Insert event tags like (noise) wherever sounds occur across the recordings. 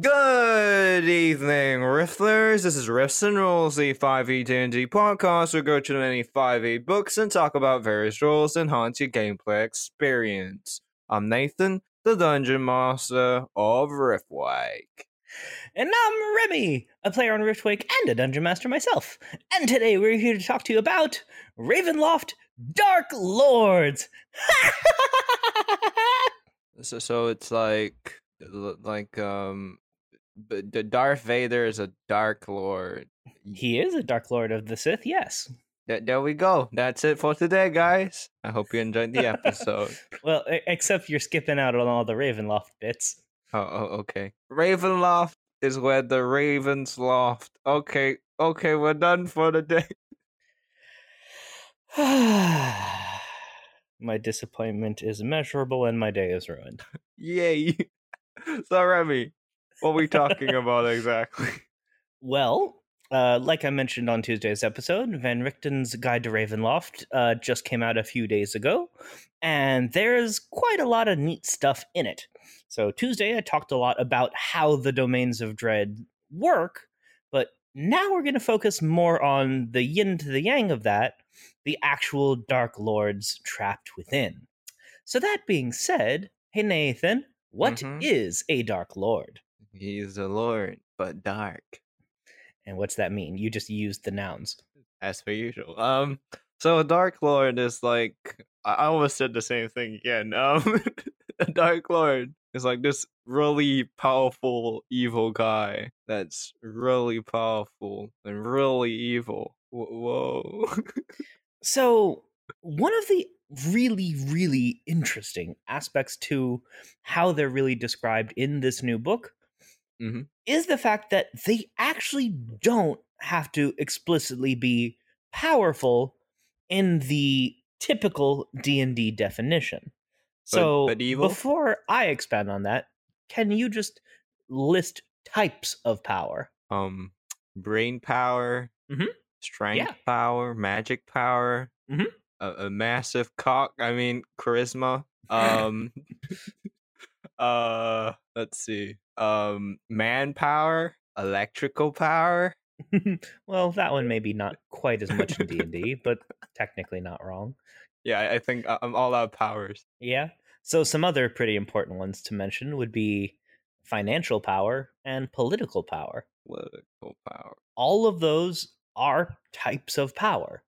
Good evening, Rifflers. This is Riffs and Rules, the 5e D&D podcast. We go to many 5e books and talk about various rules and haunt your gameplay experience. I'm Nathan, the Dungeon Master of Riftwake. And I'm Remy, a player on Riftwake and a Dungeon Master myself. And today we're here to talk to you about Ravenloft Dark Lords. (laughs) So, so it's like, like, um, but the Darth Vader is a Dark Lord. he is a Dark Lord of the Sith, yes. Th- there we go. That's it for today, guys. I hope you enjoyed the episode. (laughs) Well, except you're skipping out on all the Ravenloft bits. oh, oh, okay. Ravenloft is where the ravens loft. Okay, okay, we're done for the day. (sighs) my disappointment is measurable and my day is ruined. (laughs) Yay. (laughs) so, Remy, what are we talking about exactly? (laughs) Well, uh, like I mentioned on Tuesday's episode, Van Richten's Guide to Ravenloft uh, just came out a few days ago, and there's quite a lot of neat stuff in it. So, Tuesday, I talked a lot about how the domains of dread work, but now we're going to focus more on the yin to the yang of that, the actual Dark Lords trapped within. So, that being said, hey, Nathan, what is Mhm. a Dark Lord? He's the Lord, but dark, And what's that mean? You just used the nouns. as per usual. Um, so a Dark Lord is like I I almost said the same thing again. (laughs) Um, a Dark Lord is like this really powerful evil guy that's really powerful and really evil. Whoa. (laughs) So, one of the really, really interesting aspects to how they're really described in this new book Mhm. is the fact that they actually don't have to explicitly be powerful in the typical D&D definition. So, but evil? before I expand on that, can you just list types of power? um, brain power, Mhm. strength Yeah. power, magic power, Mhm. a, a massive cock. I mean charisma. (laughs) Um, (laughs) uh, let's see. Um, manpower, electrical power. (laughs) well, that one maybe not (laughs) quite as much in D&D, but technically not wrong. Yeah, I, think I- I'm all out of powers. Yeah. So some other pretty important ones to mention would be financial power and political power. Political power. All of those are types of power.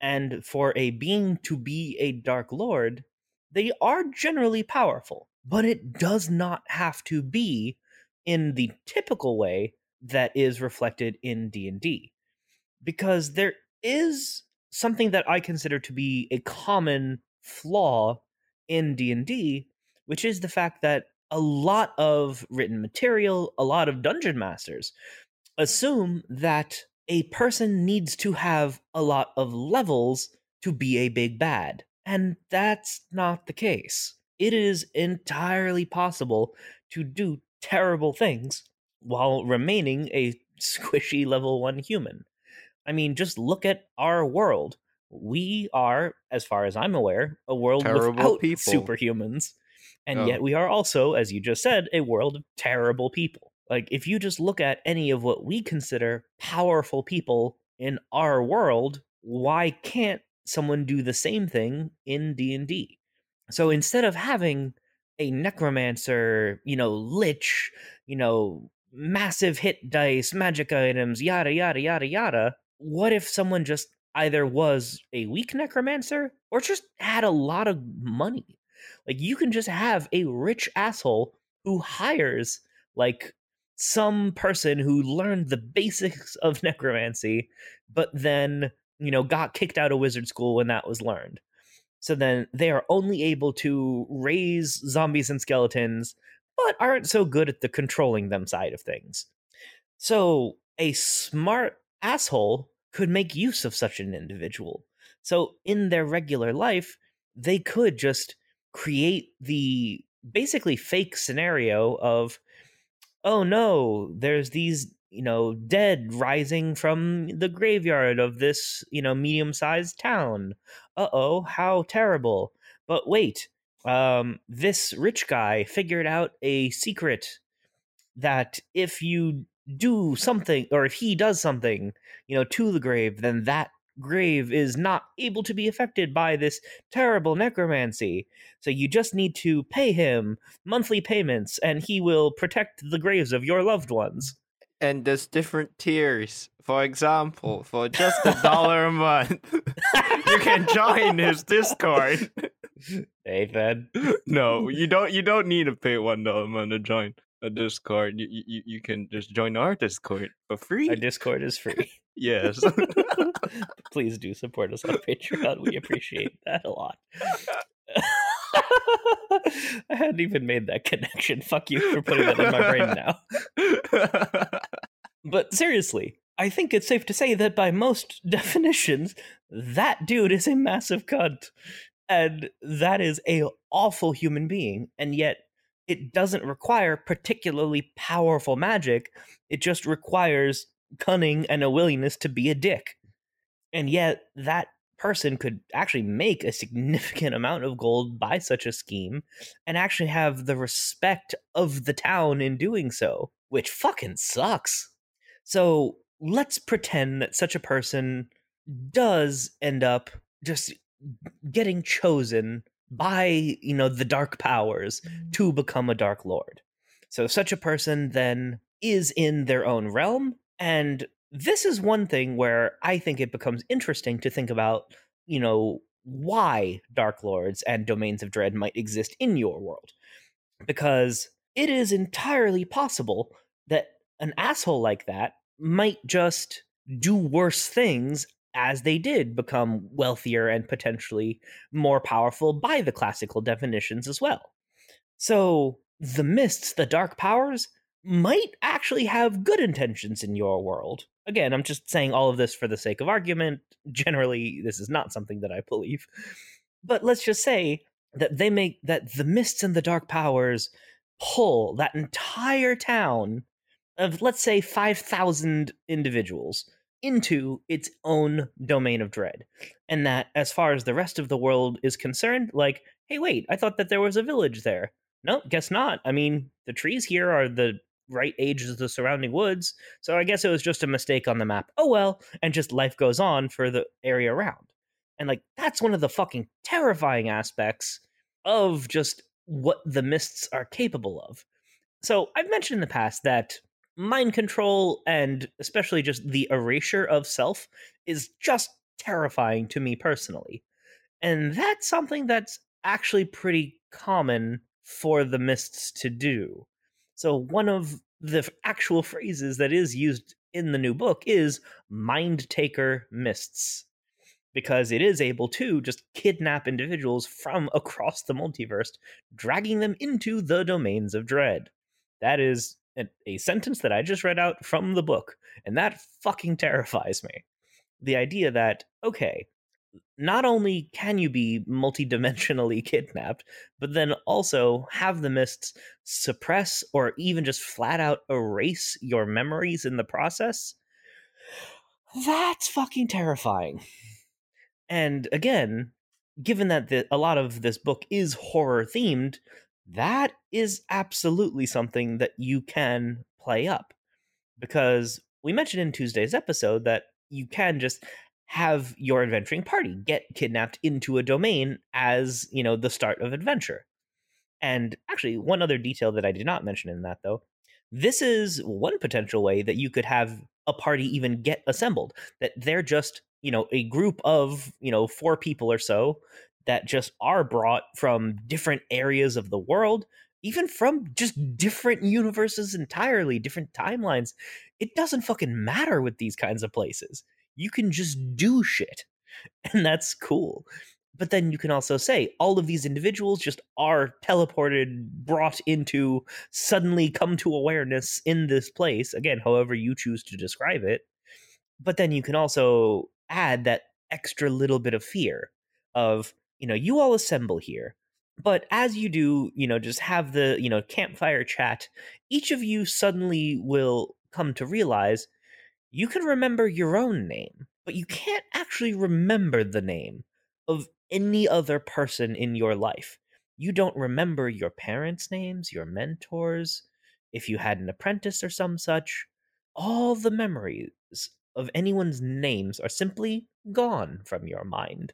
And for a being to be a dark lord, they are generally powerful, but it does not have to be in the typical way that is reflected in D&D. Because there is something that I consider to be a common flaw in D&D, which is the fact that a lot of written material, a lot of dungeon masters assume that a person needs to have a lot of levels to be a big bad. And that's not the case. It is entirely possible to do terrible things while remaining a squishy level 1 human. I mean, just look at our world. We are, as far as I'm aware, a world Terrible without people. superhumans. And Oh. yet we are also, as you just said, a world of terrible people. Like if you just look at any of what we consider powerful people in our world, why can't someone do the same thing in D&D? So instead of having a necromancer, you know, lich, you know, massive hit dice, magic items, yada yada yada yada, what if someone just either was a weak necromancer or just had a lot of money? Like you can just have a rich asshole who hires like some person who learned the basics of (laughs) necromancy, but then, you know, got kicked out of wizard school when that was learned. So then they are only able to raise zombies and skeletons, but aren't so good at the controlling them side of things. So, a smart asshole could make use of such an individual. So, in their regular life, they could just create the basically fake scenario of, oh no, there's these, you know, dead rising from the graveyard of this, you know, medium sized town. Uh oh, how terrible. But wait, um, this rich guy figured out a secret that if you do something or if he does something you know to the grave then that grave is not able to be affected by this terrible necromancy so you just need to pay him monthly payments and he will protect the graves of your loved ones and there's different tiers for example mm. for just a dollar a month (laughs) you can join his discord Nathan. no you don't you don't need to pay one dollar a month to join a Discord, you, you you can just join our Discord for free. Our Discord is free. (laughs) yes. (laughs) Please do support us on Patreon. We appreciate that a lot. (laughs) I hadn't even made that connection. Fuck you for putting that in my brain (laughs) now. but seriously, I think it's safe to say that by most (laughs) definitions, that dude is a massive cunt. And that is a awful human being. And yet it doesn't require particularly powerful magic. It just requires cunning and a willingness to be a dick. And yet, that person could actually make a significant (laughs) amount of gold by such a scheme and actually have the respect of the town in doing so, which fucking sucks. So let's pretend that such a person does end up just getting chosen by you know the dark powers mm. to become a dark lord so such a person then is in their own realm and this is one thing where i think it becomes interesting to think about you know why dark lords and domains of dread might exist in your world because it is entirely possible that an asshole like that might just do worse things as they did become wealthier and potentially more powerful by the classical definitions as well. So the mists, the dark powers, might actually have good intentions in your world. Again, I'm just saying all of this for the sake of argument. Generally, this is not something that I believe. But let's just say that they make that the mists and the dark powers pull that entire town of let's say 5000 individuals into its own domain of dread. And that, as far as the rest of the world is concerned, like, hey, wait, I thought that there was a village there. No, guess not. I mean, the trees here are the right age as the surrounding woods, so I guess it was just a mistake on the map. Oh well, and just life goes on for the area around. And like, that's one of the fucking terrifying aspects of just what the mists are capable of. So I've mentioned in the past that mind control and especially just the erasure of self is just terrifying to me personally. And that's something that's actually pretty common for the mists to do. So, one of the actual phrases that is used in the new book is mind taker mists because it is able to just kidnap individuals from across the multiverse, dragging them into the domains of dread. That is a sentence that I just read out from the book, and that fucking terrifies me. The idea that, okay, not only can you be multidimensionally (laughs) kidnapped, but then also have the mists suppress or even just flat out erase your memories in the process. That's fucking terrifying. And again, given that the, a lot of this book is horror themed, that is absolutely something that you can play up because we mentioned in Tuesday's episode that you can just have your adventuring party get kidnapped into a domain as, you know, the start of adventure. And actually, one other detail that I did not mention in that though, this is one potential way that you could have a party even get assembled that they're just, you know, a group of, you know, four people or so that just are brought from different areas of the world, even from just different universes entirely, different timelines. It doesn't fucking matter with these kinds of places. You can just do shit. (laughs) And that's cool. But then you can also say all of these individuals just are teleported, brought into, suddenly come to awareness in this place. Again, however you choose to describe it. But then you can also add that extra little bit of fear of, you know, you all assemble here. But as you do, you know, just have the, you know, campfire chat, each of you suddenly will come to realize you can remember your own name, but you can't actually remember the name of any other person in your life. You don't remember your parents' names, your mentors, if you had an apprentice or some such. All the memories of anyone's names are simply gone from your mind.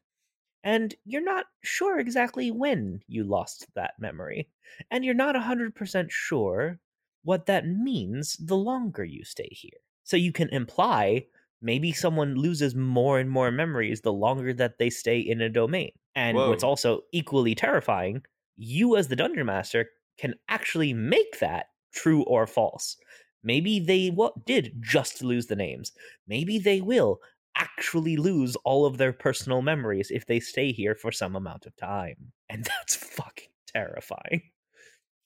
And you're not sure exactly when you lost that memory. And you're not 100% sure what that means the longer you stay here. So you can imply maybe someone loses more and more memories the longer that they stay in a domain. And Whoa. what's also equally terrifying, you as the dungeon master can actually make that true or false. Maybe they what did just lose the names. Maybe they will actually lose all of their personal memories if they stay here for some amount of time. And (laughs) that's fucking terrifying.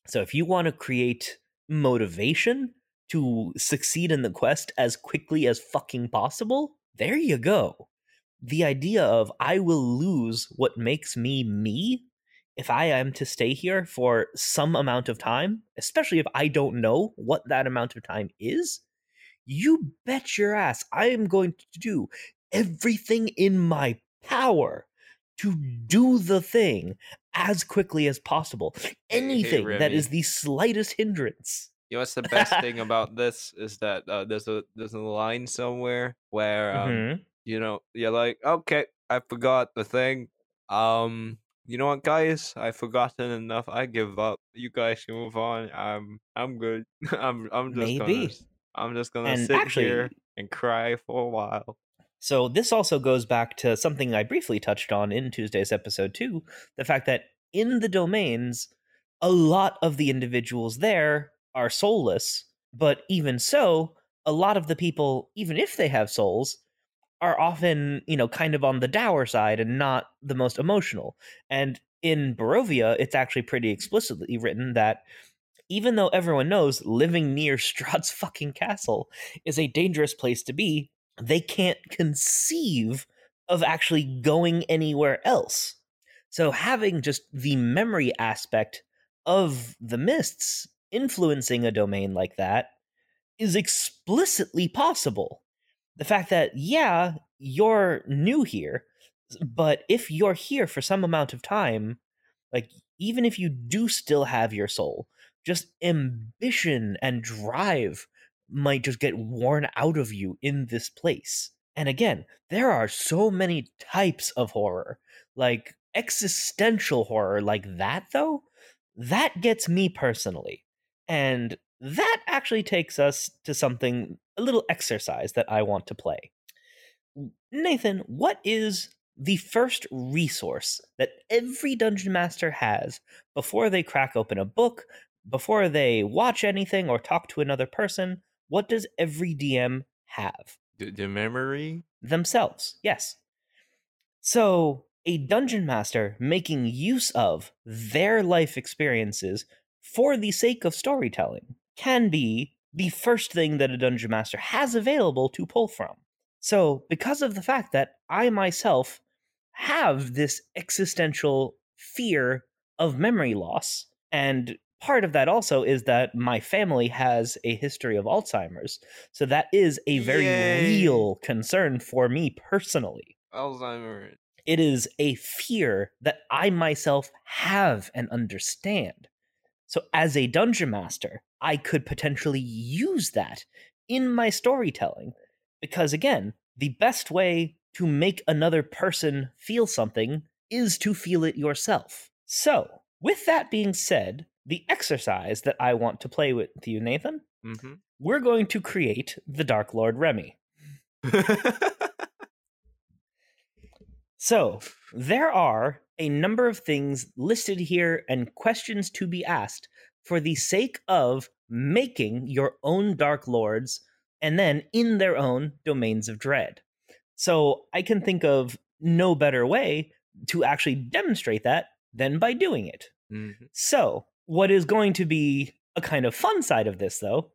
So if you want to create motivation to succeed in the quest as quickly as fucking possible, there you go. The idea of I will lose what makes me me if I am to stay here for some amount of time, especially if I don't know what that amount of time is, you bet your ass I am going to do everything in my power to do the thing as quickly as possible. Anything that Remy. is the slightest hindrance. You know what's the best thing (laughs) about this is that uh, there's a there's a line somewhere where um, Mhm. you know you're like okay I forgot the thing. Um you know what guys? I've forgotten enough. I give up. You guys can move on. I'm I'm good. (laughs) I'm I'm just gonna Maybe. s- I'm just gonna And sit actually, here and cry for a while. So this also goes back to something I briefly touched on in Tuesday's episode too, the fact that in the domains a lot of the individuals there are soulless, but even so, a lot of the people even if they have souls are often, you know, kind of on the dour side and not the most emotional. And in Barovia, it's actually pretty explicitly written that even though everyone knows living near (laughs) Strahd's fucking castle is a dangerous place to be, they can't conceive of actually going anywhere else. So having just the memory aspect of the mists influencing a domain like that is explicitly possible. The fact that, yeah, you're new here, but if you're here for some amount of time, like even if you do still have your soul, just ambition and drive might just get worn out of you in this place. And again, there are so many types of horror. Like existential horror like that though, that gets me personally. And that actually takes us to something a little exercise that I want to play. Nathan, what is the first resource that every dungeon master has before they crack open a book, before they watch anything or talk to another person? What does every DM have? the, the memory Themselves, yes. So, a dungeon master making use of their life experiences for the sake of storytelling can be the first thing that a dungeon master has available to pull from. So, because of the fact that I myself have this existential fear of memory loss, and part of that also is that my family has a history of Alzheimer's, so that is a very Yay. real concern for me personally. Alzheimer It is a fear that I myself have and understand. So, as a dungeon master, I could potentially use that in my storytelling. Because, again, the best way to make another person feel something is to feel it yourself. So, with that being said, the exercise that I want to play with you, Nathan, mm-hmm. we're going to create the Dark Lord Remy. (laughs) So, there are a number of things listed here and questions to be asked for the sake of making your own Dark Lords and then in their own domains of dread. So, I can think of no better way to actually demonstrate that than by doing it. Mhm. So, what is going to be a kind of fun side of this, though,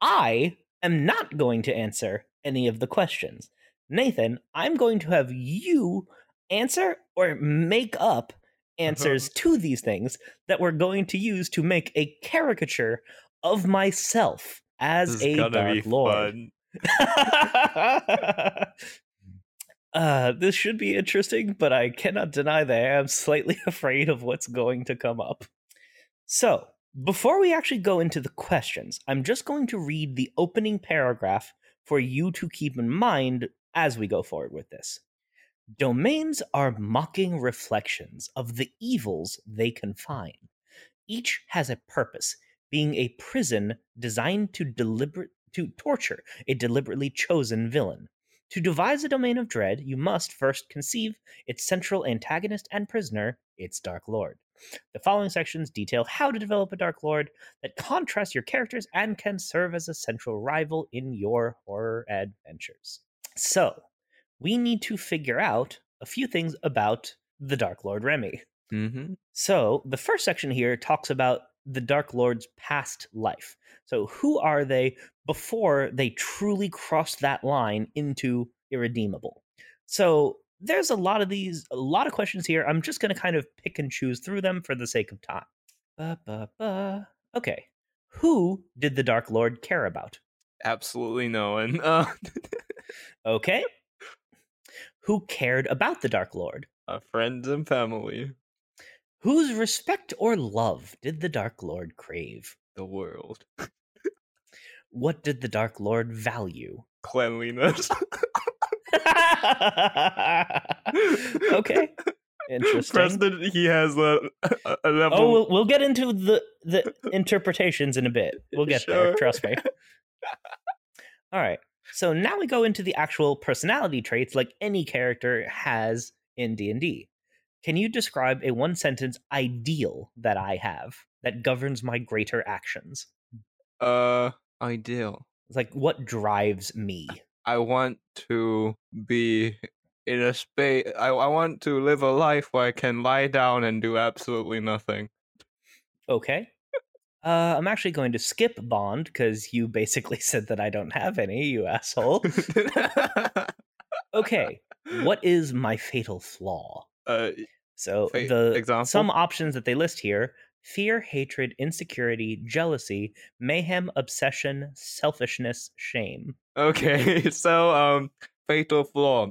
I am not going to answer any of the questions. Nathan, I'm going to have you answer or make up answers to these things that we're going to use to make a caricature of myself as This a Dark Lord. (laughs) uh, this should be interesting, but I cannot deny that I am slightly (laughs) afraid of what's going to come up. So, before we actually go into the questions, I'm just going to read the opening paragraph for you to keep in mind as we go forward with this. Domains are mocking reflections of the evils they confine. Each has a purpose, being a prison designed to deliberate to torture a deliberately chosen villain. To devise a domain of dread, you must first conceive its central antagonist and prisoner, its Dark Lord. The following sections detail how to develop a Dark Lord that contrasts your characters and can serve as a central rival in your horror adventures. So, we need to figure out a few things about the Dark Lord Remy. Mhm. So, the first section here talks about the Dark Lord's past life. So, who are they before they truly cross that line into irredeemable? So, there's a lot of these, a lot of questions here. I'm just going to kind of pick and choose through them for the sake of time. Ba, ba, ba. Okay. Who did the Dark Lord care about? Absolutely no one. (laughs) Uh, (laughs) Okay. Who cared about the Dark Lord? uh, friends and family. Whose respect or love did the Dark Lord crave? The world. What did the Dark Lord value? Cleanliness. (laughs) okay. Interesting. Preston, he has a, a, level. Oh, we'll, we'll get into the the (laughs) interpretations in a bit. We'll get there. Trust me. (laughs) All right. So now we go into the actual personality traits, like any character has in D and D. Can you describe a one sentence ideal that I have that governs my greater actions? uh, ideal. It's like what drives me. I want to be in a space. I, I want to live a life where I can lie down and do absolutely nothing. Okay. Uh, I'm actually going to skip Bond because you basically (laughs) said that I don't have any, you asshole. Okay. what (laughs) is my fatal flaw? uh, So Fa- the example? some options that they list here: fear, hatred, insecurity, jealousy, mayhem, obsession, selfishness, shame. okay, (laughs) so um, fatal flaw.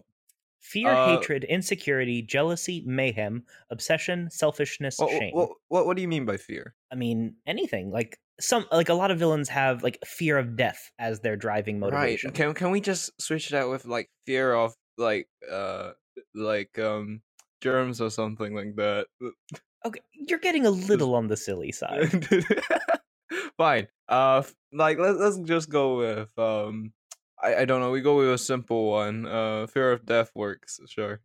Fear, Uh, hatred, insecurity, jealousy, mayhem, obsession, selfishness, What, shame. what, what, what do you mean by fear? I mean, anything. Like some like a lot of villains have like fear of death as their driving motivation. Right. Can can we just switch that with like fear of like uh like um germs or something like that? Okay, you're getting a (laughs) little on the silly side. (laughs) Fine. Uh, like let's let's just go with um. I, I don't know. We go with a simple one. Uh, fear of death works. Sure.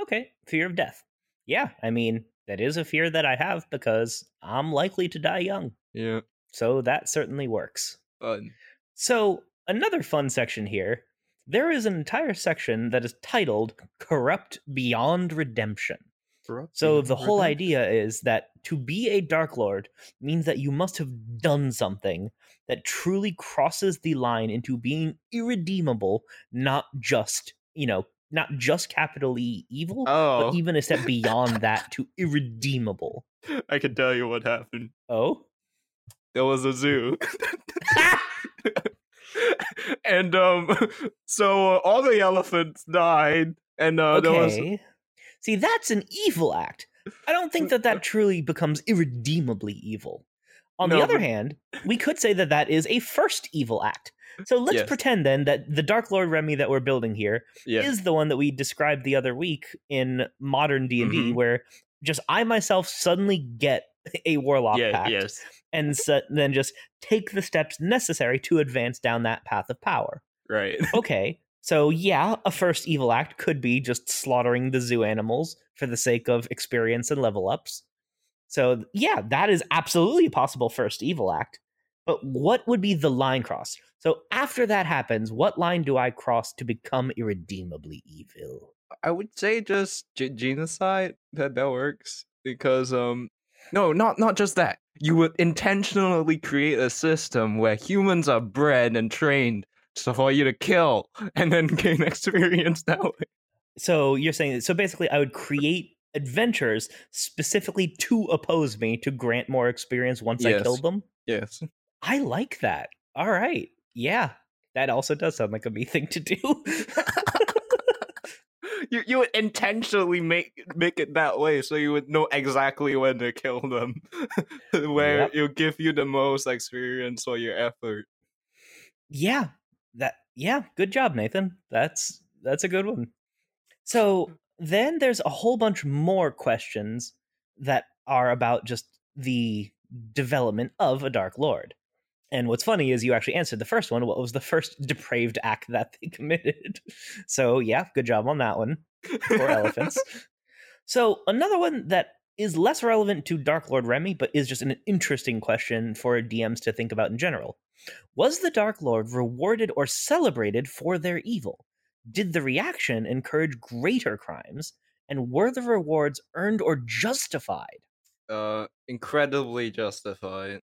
Okay, fear of death. Yeah, I mean, that is a fear that I have because I'm likely to die young. Yeah. So that certainly works. Fun. So, another fun section here. There is an entire section that is titled Corrupt Beyond Redemption. So, the whole idea is that to be a Dark Lord means that you must have done something that truly crosses the line into being irredeemable, not just, you know, not just capital E evil, Oh, but even a step beyond that to irredeemable. I can tell you what happened. Oh? There was a zoo. (laughs) (laughs) and um (laughs) so uh, all the elephants died and uh there was okay. See, that's an evil act. I don't think that that truly becomes irredeemably evil. On the other but- hand, we could say that that is a first evil act. So let's Yes. pretend then that the Dark Lord Remy that we're building here yeah is the one that we described the other week in modern D and D, Mhm. where just I myself suddenly get (laughs) a warlock yeah pact yes and so, then just take the steps necessary to advance down that path of power. right (laughs) Okay, so yeah, a first evil act could be just slaughtering the zoo animals for the sake of experience and level ups. So yeah, that is absolutely a possible first evil act. But what would be the line crossed? So after that happens, what line do I cross to become irredeemably evil? I would say just g- genocide. That that works because um no, not not just that. You would intentionally create a system where humans are bred and trained so for you to kill and then (laughs) gain experience that way. So you're saying so basically I would create adventures specifically to oppose me to grant more experience once I Yes. killed them. Yes. I like that. All right. Yeah. That also does sound like a me thing to do. (laughs) you you would intentionally make make it that way so you would know exactly when to kill them (laughs) where Yep. it'll give you the most experience for your effort yeah. That yeah, good job, Nathan. That's that's a good one. So then there's a whole bunch more questions that are about just the development of a Dark Lord. And what's funny is you actually answered the first one. What was the first depraved act that they (laughs) committed? So yeah, good job on that one. Poor elephants. (laughs) So another one that is less relevant to Dark Lord Remy, but is just an interesting question for DMs to think about in general. Was the Dark Lord rewarded or celebrated for their evil? Did the reaction encourage greater crimes? And were the rewards earned or justified? uh incredibly justified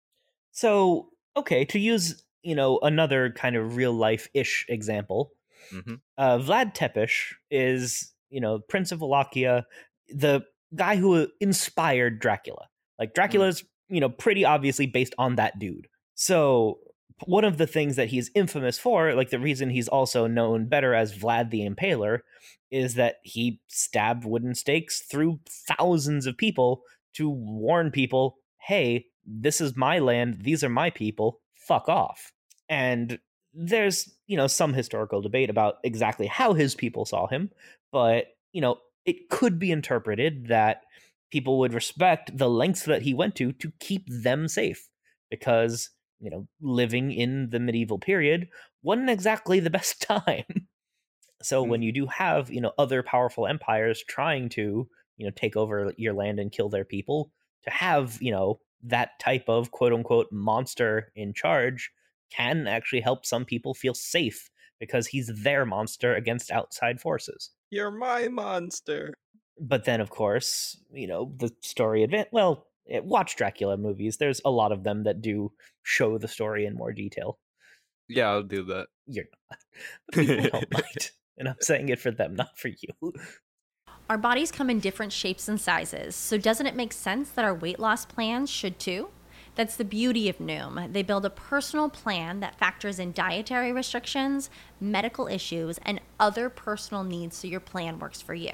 So, okay, to use, you know, another kind of real life ish example, hmm uh, Vlad Tepes is, you know, Prince of Wallachia, the guy who inspired Dracula. Like Dracula's, you know, pretty obviously based on that dude. So one of the things that he's infamous for, like the reason he's also known better as Vlad the Impaler, is that he stabbed wooden stakes through thousands of people to warn people, hey, this is my land, these are my people, fuck off. And there's, you know, some historical debate about exactly how his people saw him, but, you know, it could be interpreted that people would respect the lengths that he went to to keep them safe because, you know, living in the medieval period wasn't exactly the best (laughs) time. So when mm. you do have, you know, other powerful empires trying to, you know, take over your land and kill their people, to have, you know, that type of quote unquote monster in charge can actually help some people feel safe because he's their monster against outside forces. you're my monster But then, of course, you know, the story advance. Well, Eh, watch Dracula movies. There's a lot of them that do show the story in more detail. yeah i'll do that You're not. People don't (laughs) mind. And I'm saying it for them, not for you. Our bodies come in different shapes and sizes, so doesn't it make sense that our weight loss plans should too? That's the beauty of Noom. They build a personal plan that factors in dietary restrictions, medical issues, and other personal needs so your plan works for you.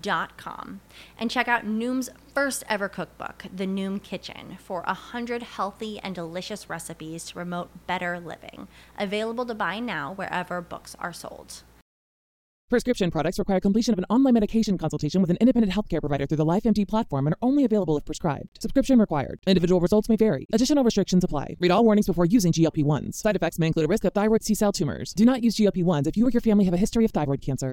dot com and check out Noom's first ever cookbook, The Noom Kitchen, for a hundred healthy and delicious recipes to promote better living. Available to buy now wherever books are sold. Prescription products require completion of an online medication consultation with an independent healthcare provider through the LifeMD platform and are only available if prescribed. Subscription required. Individual results may vary. Additional restrictions apply. Read all warnings before using GLP-1s. Side effects may include a risk of thyroid C-cell tumors. Do not use GLP-1s if you or your family have a history of thyroid cancer.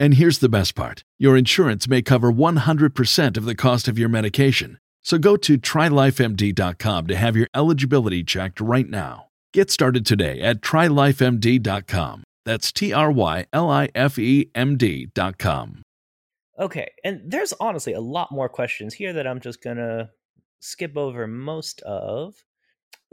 And here's the best part your insurance may cover 100% of the cost of your medication. So go to trylifemd.com to have your eligibility checked right now. Get started today at trylifemd.com. That's T R Y L I F E M D.com. Okay, and there's honestly a lot more questions here that I'm just gonna skip over most of.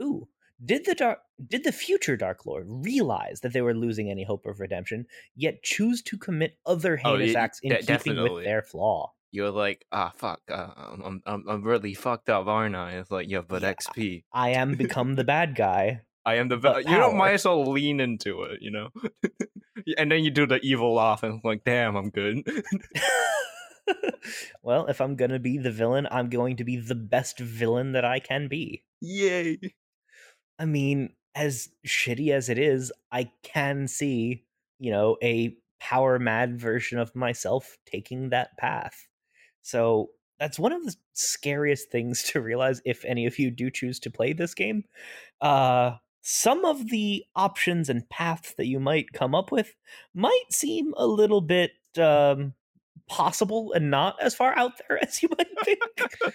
Ooh, Did the dark did the future Dark Lord realize that they were losing any hope of redemption, yet choose to commit other Oh, heinous y- acts in de- keeping definitely. with their flaw? You're like, ah, fuck, uh, I'm, I'm, I'm really fucked up, aren't I? It's like, yeah, but Yeah. XP. I am become the bad guy. I am the best. You power. might as well lean into it, you know? (laughs) and then you do the evil laugh and like, damn, I'm good. (laughs) well, if I'm gonna be the villain, I'm going to be the best villain that I can be. Yay. I mean, as shitty as it is, I can see, you know, a power mad version of myself taking that path. So that's one of the scariest things (laughs) to realize if any of you do choose to play this game. Uh some of the options and paths that you might come up with might seem a little bit um possible and not as far out there (laughs) as you might think. (laughs)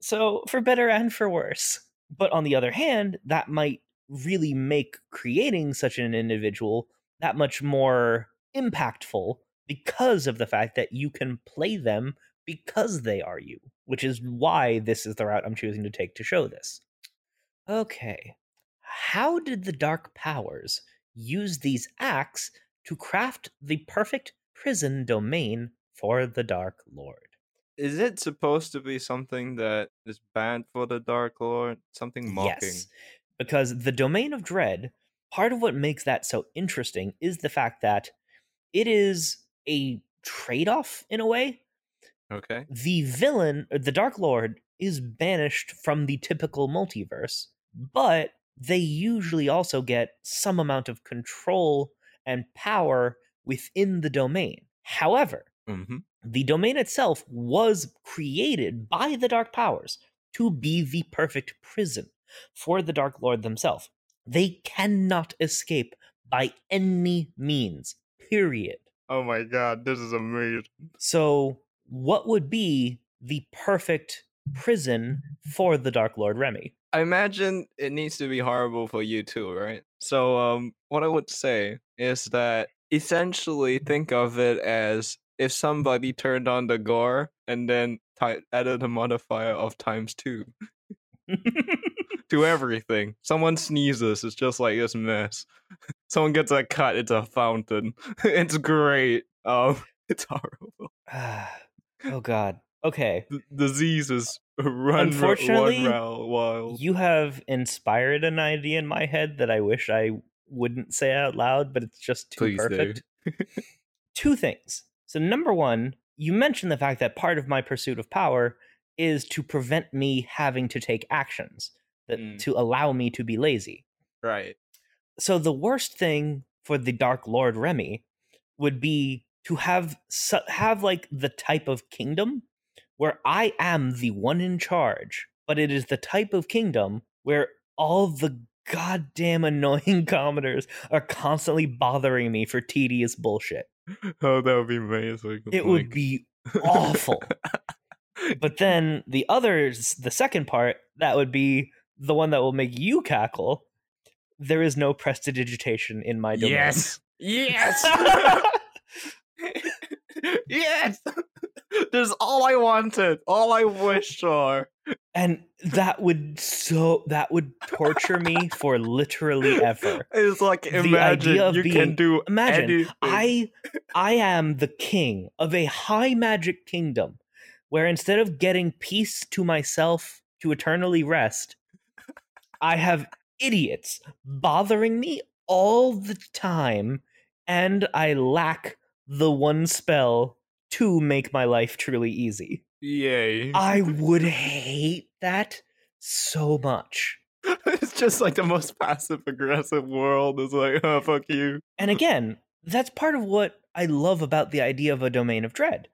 so, for better and for worse. But on the other hand, that might really make creating such an individual that much more impactful because of the fact that you can play them because they are you, which is why this is the route I'm choosing to take to show this. Okay. How did the Dark Powers use these acts to craft the perfect prison domain for the Dark Lord? Is it supposed to be something that is bad for the Dark Lord? Something mocking? Yes, because the domain of dread, part of what makes that so interesting is the fact that it is a trade off in a way. Okay. The villain, er, the Dark Lord, is banished from the typical multiverse, but they usually also get some amount of control and power within the domain. However, Mm-hmm. the domain itself was created by the Dark Powers to be the perfect prison for the Dark Lord themselves. They cannot escape by any means, period. Oh my god, this is amazing. So, what would be the perfect prison for the Dark Lord Remy? I imagine it needs to be horrible for you too, right? So, um, what I would say is that essentially think of it as if somebody turned on the gore and then ty- added a modifier of times two to (laughs) everything. Someone sneezes, it's just like this mess. (laughs) Someone gets a cut, it's a fountain. (laughs) it's great. Um, it's horrible. (sighs) oh, God. Okay. D- diseases run Unfortunately, run wild. You have inspired an idea in my head that I wish I wouldn't say out loud, but it's just too Please perfect. Two things. So, number one, you mentioned the fact that part of my pursuit of power is to prevent me having to take actions that Mm. to allow me to be lazy. Right. So, the worst thing for the Dark Lord Remy would be to have su- have like the type of kingdom where I am the one in charge, but it is the type of kingdom where all the goddamn annoying (laughs) commoners are constantly bothering me for tedious bullshit. (laughs) Oh, that would be amazing. It would be (laughs) awful. (laughs) But then the others, the second part, that would be the one that will make you cackle. There is no prestidigitation in my domain. Yes. Yes. (laughs) yes. (laughs) This is all I wanted. All I wished for. and that would so that would torture me (laughs) for literally ever. It's like The imagine idea of you being- can do Imagine anything. I I am the king of a high magic kingdom where instead of getting peace to myself to eternally rest, I have idiots bothering me all the time and I lack the one spell to make my life truly easy. Yay. (laughs) I would hate that so much. it's just like the most passive aggressive world. It's like, oh fuck you. And again, that's part of what I love about the idea of a domain of dread.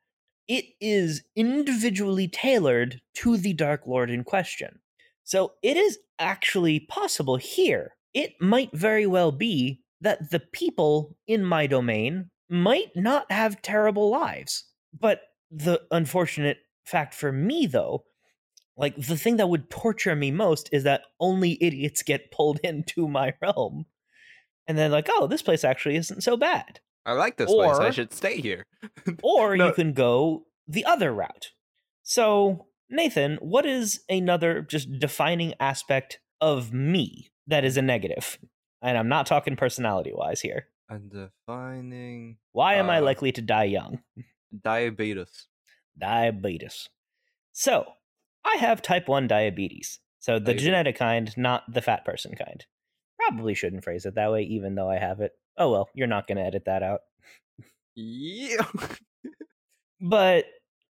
It is individually tailored to the Dark Lord in question. So it is actually possible here. It might very well be that the people in my domain might not have terrible lives. But the unfortunate fact for me, though, like the thing that would torture me most is that only idiots get pulled (laughs) into my realm. And then, like, oh, this place actually isn't so bad. I like this place. I should stay here. (laughs) Or No. you can go the other route. So, Nathan, what is another just defining aspect of me that is a negative. And I'm not talking personality wise here. Undefining Why am I Uh, likely to die young? diabetes. Diabetes. So, I have type 1 diabetes. So, the Diabetes. genetic kind, not the fat person kind. Probably shouldn't phrase it that way, even though I have it. Oh well, you're not going to edit that out. Yeah. (laughs) But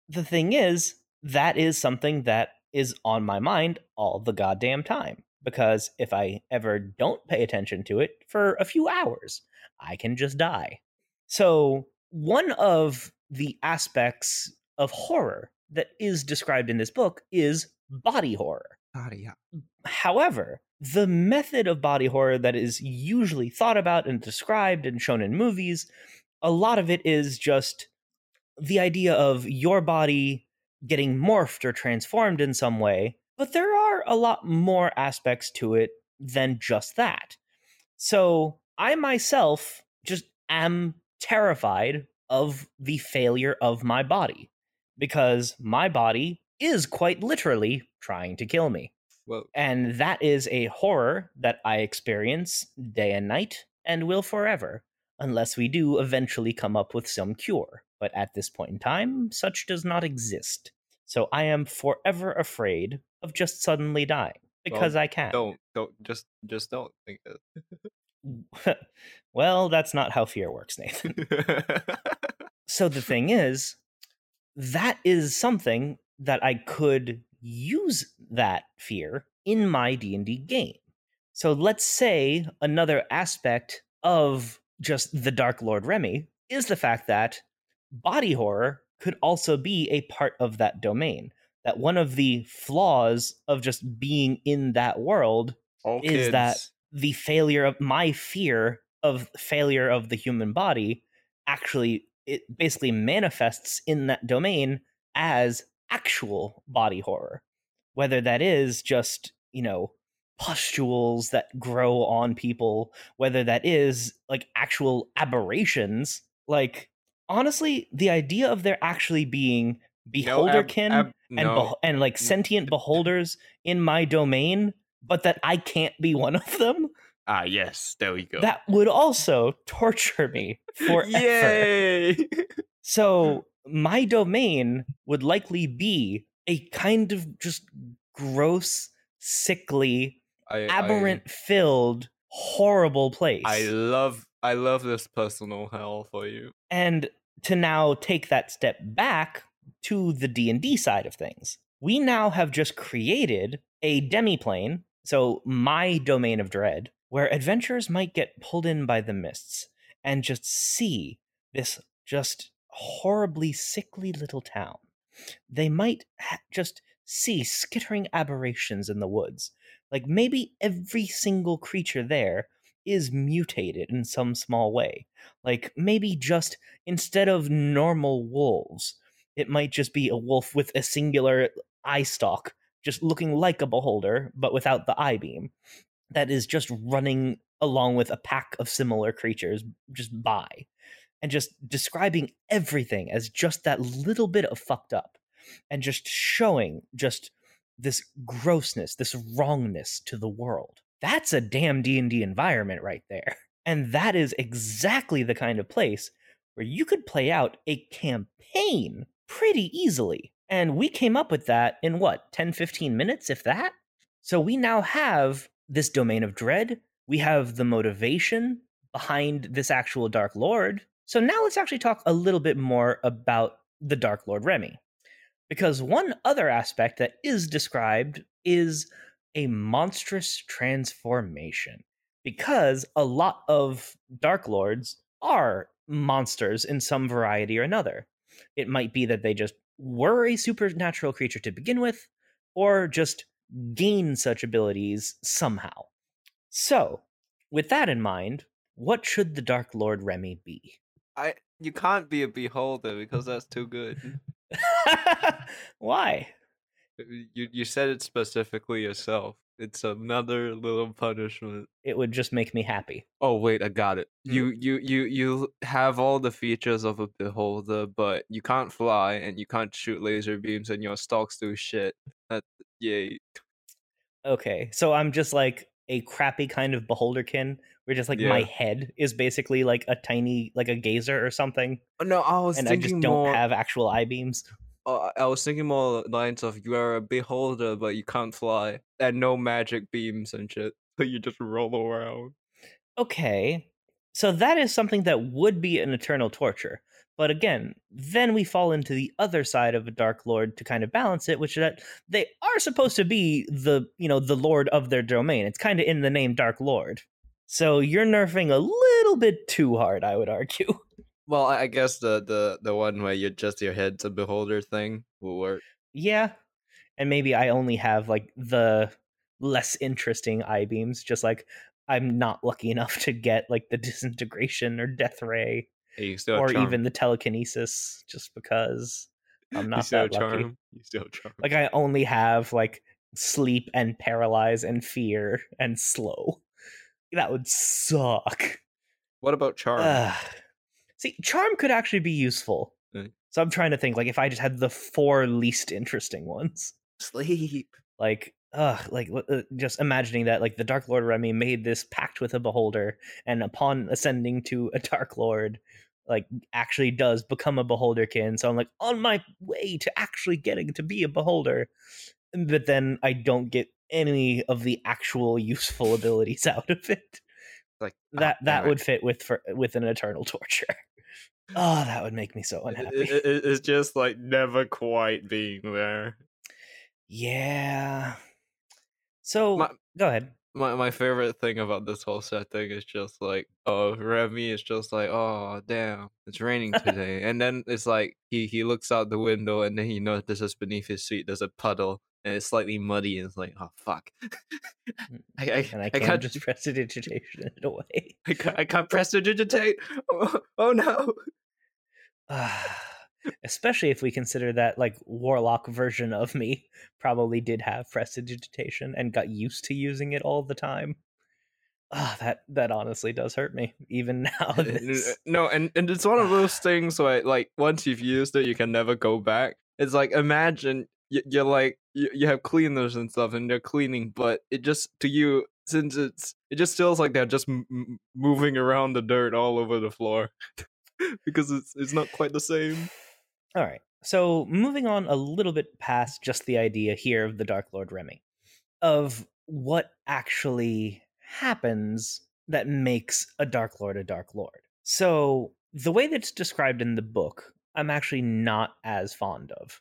the thing is, that is something that is on my mind all the goddamn time. Because if I ever don't pay attention to it for a few hours, I can just die. So, one of the aspects of horror that is described in this book is body horror. Body However, the method of body horror that is usually thought about and described and shown in movies, a lot of it is just the idea of your body getting morphed or transformed in some way. But there are a lot more aspects to it than just that. So I myself just am terrified of the failure of my body because my body is quite literally trying to kill me. Well, And that is a horror that I experience day and night and will forever, unless we do eventually come up with some cure. But at this point in time, such does not exist. So I am forever afraid of just suddenly dying because I can. don't don't just just don't think (laughs) (laughs) well, that's not how fear works, Nathan. (laughs) so the thing is, that is something that I could use that fear in my D&D game. So let's say another aspect of just the Dark Lord Remy is the fact that body horror could also be a part of that domain. That one of the flaws of just being in that world All is that kids- the failure of my fear of failure of the human body actually it basically manifests in that domain as actual body horror whether that is just you know pustules that grow on people whether that is like actual aberrations like honestly the idea of there actually being No, ab- ab- and no. beh- and like sentient beholders in my domain, but that I can't be one of them, ah yes, there we go. that would also torture me forever. Yay! (laughs) So my domain would likely be a kind of just gross, sickly, aberrant filled, horrible place. I, I love I love this personal hell for you. and to now take that step back to the d&d side of things we now have just created a demiplane so my domain of dread where adventurers might get pulled in by the mists and just see this just horribly sickly little town they might ha- just see skittering aberrations in the woods. Like maybe every single creature there is mutated in some small way. Like maybe just instead of normal wolves, it might just be a wolf with a singular eye stalk, just looking like a beholder, but without the eye beam, that is just running along with a pack of similar creatures just by, and just describing everything as just that little bit of fucked up, and just showing just this grossness, this wrongness to the world. That's a damn D&D environment right there. (laughs) And that is exactly the kind of place where you could play out a campaign pretty easily. And we came up with that in what, 10, 15 minutes, if that? So we now have this domain of dread. We have the motivation behind this actual Dark Lord. So now let's actually talk a little bit more about the Dark Lord Remy. Because one other aspect that is described is a monstrous transformation because a lot of Dark Lords are monsters in some variety or another. It might be that they just were a supernatural creature to begin with, or just gain such abilities somehow. So, with that in mind, what should the Dark Lord Remy be? I you can't be a beholder because that's too good. (laughs) Why? Uh, you you said it specifically yourself. It's another little punishment. It would just make me happy. Oh wait, I got it. Mm. You you you you have all the features of a beholder, but you can't fly and you can't shoot laser beams, and your stalks do shit. That yay. Okay, so I'm just like a crappy kind of beholderkin where just like my head is basically like a tiny like a gazer or something Oh, No, I was and I thinking just don't more. have actual eye beams. Uh, I was thinking more lines of you are a beholder, but you can't fly, and no magic beams and shit. (laughs) So you just roll around. Okay. So that is something that would be an eternal torture. But again, then we fall into the other side of a Dark Lord to kind of balance it, which is that they are supposed to be the, you know, the lord of their domain. It's kind of in the name Dark Lord. So you're nerfing a little bit too hard, I would argue. (laughs) Well, I I guess the the the one where you just your head's a beholder thing will work. Yeah. And maybe I only have like the less interesting eye beams, just like I'm not lucky enough to get like the (laughs) disintegration or death ray Hey, you still or charm. even the telekinesis just because I'm you not still that lucky. You still have charm. Like I only have like sleep and paralyze and fear and slow. That would suck. what about charm? See, charm could actually be useful. Mm. So I'm trying to think like if I just had the four least interesting ones. (laughs) Sleep. Like ugh, like uh, just imagining that like the Dark Lord Remy made this pact with a beholder and upon ascending to a Dark Lord like actually does become a beholderkin. So I'm like on my way to actually getting to be a beholder. But then I don't get any of the actual useful abilities (laughs) out of it. Like ah, That that would fit with for, with an eternal torture. Oh, that would make me so unhappy. it- it- it's just like never quite being there. yeah. So My- go ahead. My my favorite thing about this whole setting is just like, oh, Remy is just like, oh, damn, it's raining (laughs) today, and then it's like he he looks out the window and then he notices beneath his feet there's a puddle and it's slightly muddy and it's like, oh fuck, mm, (laughs) I, I, And I I can't, can't just (laughs) prestidigitation it away. I can't, I can't prestidigitate. Oh, oh no. (sighs) Especially if we consider that like warlock version of me (laughs) probably did have prestidigitation and got used to using it all the time. Ah, that that honestly does hurt me even (laughs) now. Uh, no, and, and it's one of those (sighs) things where like once you've used it, you can never go back. It's like imagine you're like you, you have cleaners and stuff, and they're cleaning, but it just to you since it's it just feels like they're just m- moving around the dirt all over the floor (laughs) (laughs) because it's it's not quite the same. all right. So moving on a little bit past just the idea here of the Dark Lord Remy, of what actually happens that makes a Dark Lord a Dark Lord. So the way that's described in the book, I'm actually not as fond of.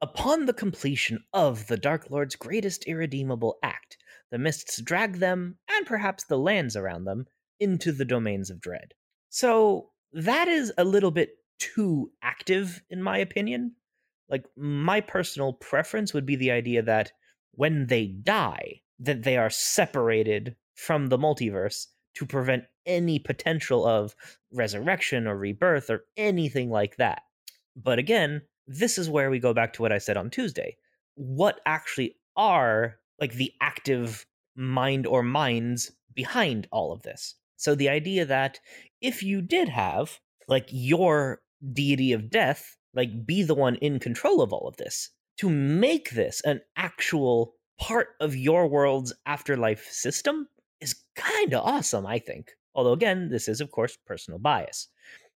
Upon the completion of the Dark Lord's greatest irredeemable act, the mists drag them, and perhaps the lands around them, into the domains of dread. So that is a little bit too active, in my opinion. Like, my personal preference would be the idea that when they die, that they are separated from the multiverse to prevent any potential of resurrection or rebirth or anything like that. But again, this is where we go back to what I said on Tuesday. What actually are like the active mind or minds behind all of this? So the idea that if you did have like your deity of death, like be the one in control of all of this, to make this an actual part of your world's afterlife system is kind of awesome, I think. Although, again, this is, of course, personal bias.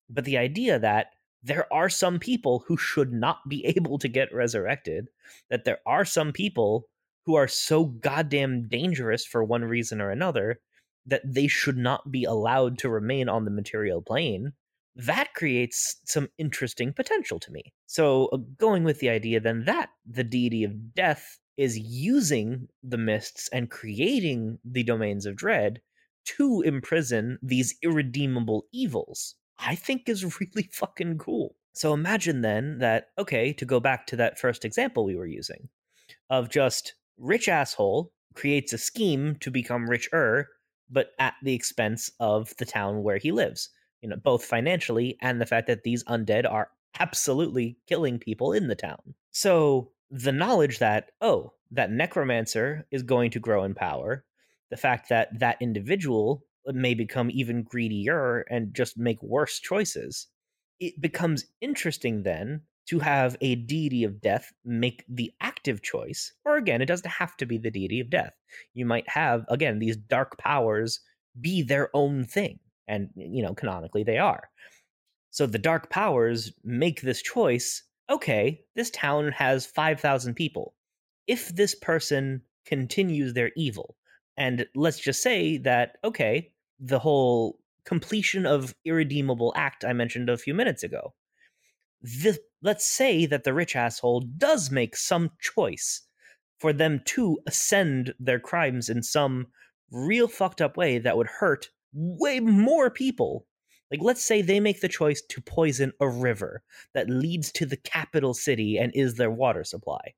But the idea that there are some people who should not be (laughs) able to get resurrected, that there are some people who are so goddamn dangerous for one reason or another that they should not be allowed to remain on the material plane, that creates some interesting potential to me. So, uh, going with the idea then that the deity of death is using the mists and creating the domains of dread to imprison these irredeemable evils, I think is (laughs) really fucking cool. So imagine then that, okay, to go back to that first example we were using of just rich asshole creates a scheme to become richer, but at the expense of the town where he lives, you know, both financially and the fact that these undead are absolutely killing people in the town. So the knowledge that, oh, that necromancer is going to grow in power, the fact that that individual uh, may become even greedier and just make worse choices, it becomes interesting then to have a deity of death make the active choice, or again, it doesn't have to be the deity of death. You might have, again, these dark powers be their own thing. And, you know, canonically they are. So the dark powers make this choice okay, this town has 5,000 people. If this person continues their evil, and let's just say that, okay, the whole completion of irredeemable act I mentioned a few minutes ago. This, let's say that the rich asshole does make some choice for them to ascend their crimes in some real fucked up way that would hurt way more people like, let's say they make the choice to poison a river that leads to the capital city and is their water supply,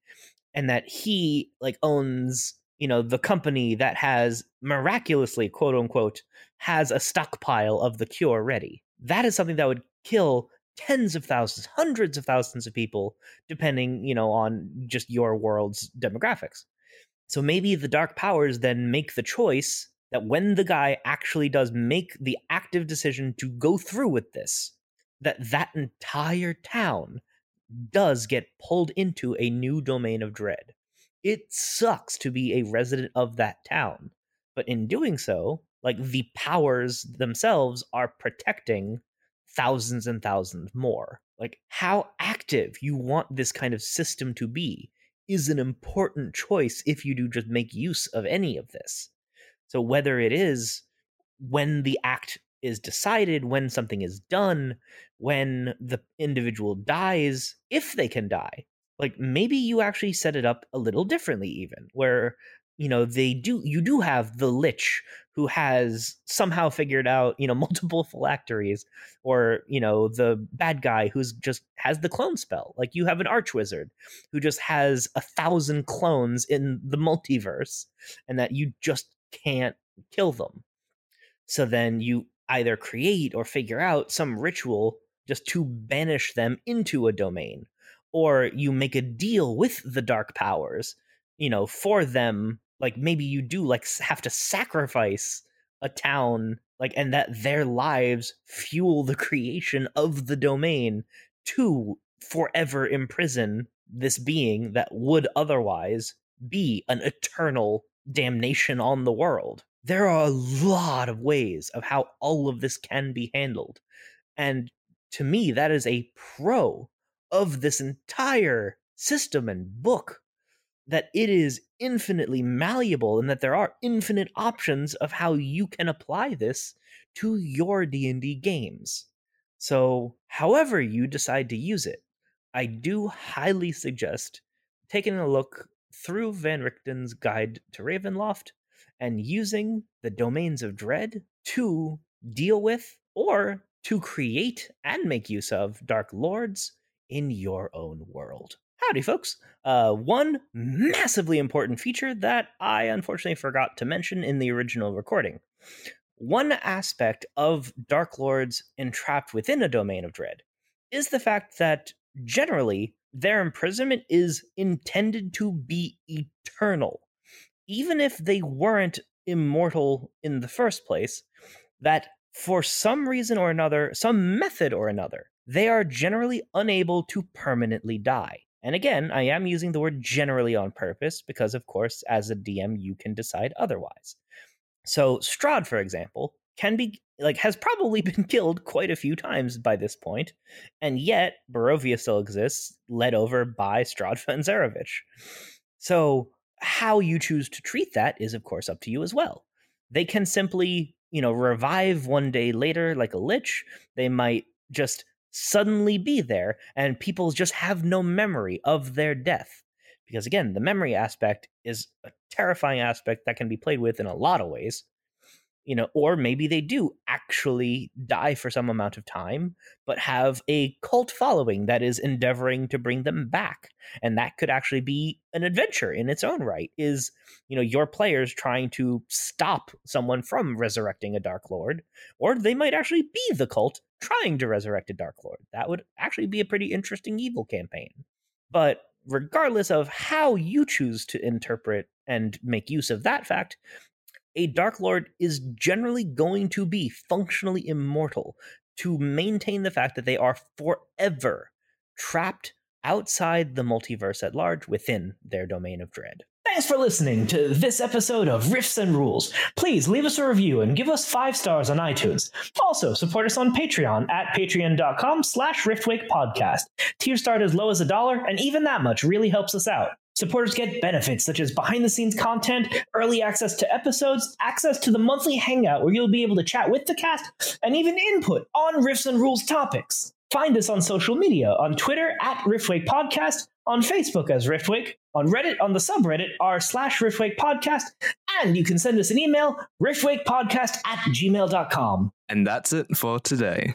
and that he like owns, you know, the company that has miraculously, quote unquote, has a stockpile of the cure ready. That is something that would kill tens of thousands, hundreds of thousands of people, depending, you know, on just your world's demographics. So maybe the dark powers then make the choice that when the guy actually does make the active decision to go through with this, that that entire town does get pulled into a new domain of dread. It sucks to be a resident of that town, but in doing so, like the powers themselves are protecting thousands and thousands more. Like how active you want this kind of system to be is an important choice if you do just make use of any of this. So whether it is when the act is decided, when something is done, when the individual dies, if they can die, like maybe you actually set it up a little differently, even where you know they do you do have the lich who has somehow figured out you know (laughs) multiple phylacteries or you know the bad guy who's just has the clone spell like you have an archwizard who just has a thousand clones in the multiverse and that you just can't kill them. So then you either create or figure out some ritual just to banish them into a domain, or you make a deal with the dark powers, you know, for them. Like maybe you do like have to sacrifice a town, like, and that their lives fuel the creation of the domain to forever imprison this being that would otherwise be an eternal damnation on the world. There are a lot of ways of how all of this can be handled. And to me, that is a pro of this entire system and book that it is infinitely malleable and that there are infinite options of how you can apply this to your D&D games. So, however you decide to use it, I do highly suggest taking a look through Van Richten's Guide to Ravenloft and using the domains of dread to deal with or to create and make use of Dark Lords in your own world. Howdy, folks. Uh, one massively important feature that I unfortunately forgot to mention in the original recording. One aspect of Dark Lords entrapped within a domain of dread is the fact that generally their imprisonment is intended to be eternal. Even if they weren't immortal in the first place, that for some reason or another, some method or another, they are generally unable to permanently die. And again, I am using the word generally on purpose because, of course, as a DM, you can decide otherwise. So, Strahd, for example, can be like has probably (laughs) been killed quite a few times by this point, and yet Barovia still exists, led over by (laughs) von Zarovich. So how you choose to treat that is of course up to you as well. They can simply, you know, revive one day later like a lich. They might just suddenly be there and people just have no memory of their death. Because again, the memory aspect is a terrifying aspect that can be played with in a lot of ways you know or maybe they do actually die for some amount of time but have a cult following that is endeavoring to bring them back and that could actually be an adventure in its own right is you know your players trying to stop someone from resurrecting a dark lord or they might actually be the cult trying to resurrect a dark lord. That would actually be a pretty interesting evil campaign. But regardless of how you choose to interpret and make use of that fact a Dark Lord is generally going to be functionally immortal to maintain the fact that they are forever trapped outside the multiverse at large within their domain of dread. Thanks for listening to this episode of Riffs and Rules. Please leave us a review and give us five stars on iTunes. Also, support us on Patreon at patreon.com slash riftwake Tiers start as low as a dollar, and even that much really helps us out. Supporters get benefits such as behind the scenes content, early access to episodes, access to the monthly hangout where you'll be able to chat with the cast, and even input on Riffs and Rules topics. Find us on social media on Twitter at Riftwake Podcast, on Facebook as Riftwake, on Reddit on the subreddit r slash Riftwake Podcast, and you can send us an email, riftwakepodcast at gmail.com. And that's it for today.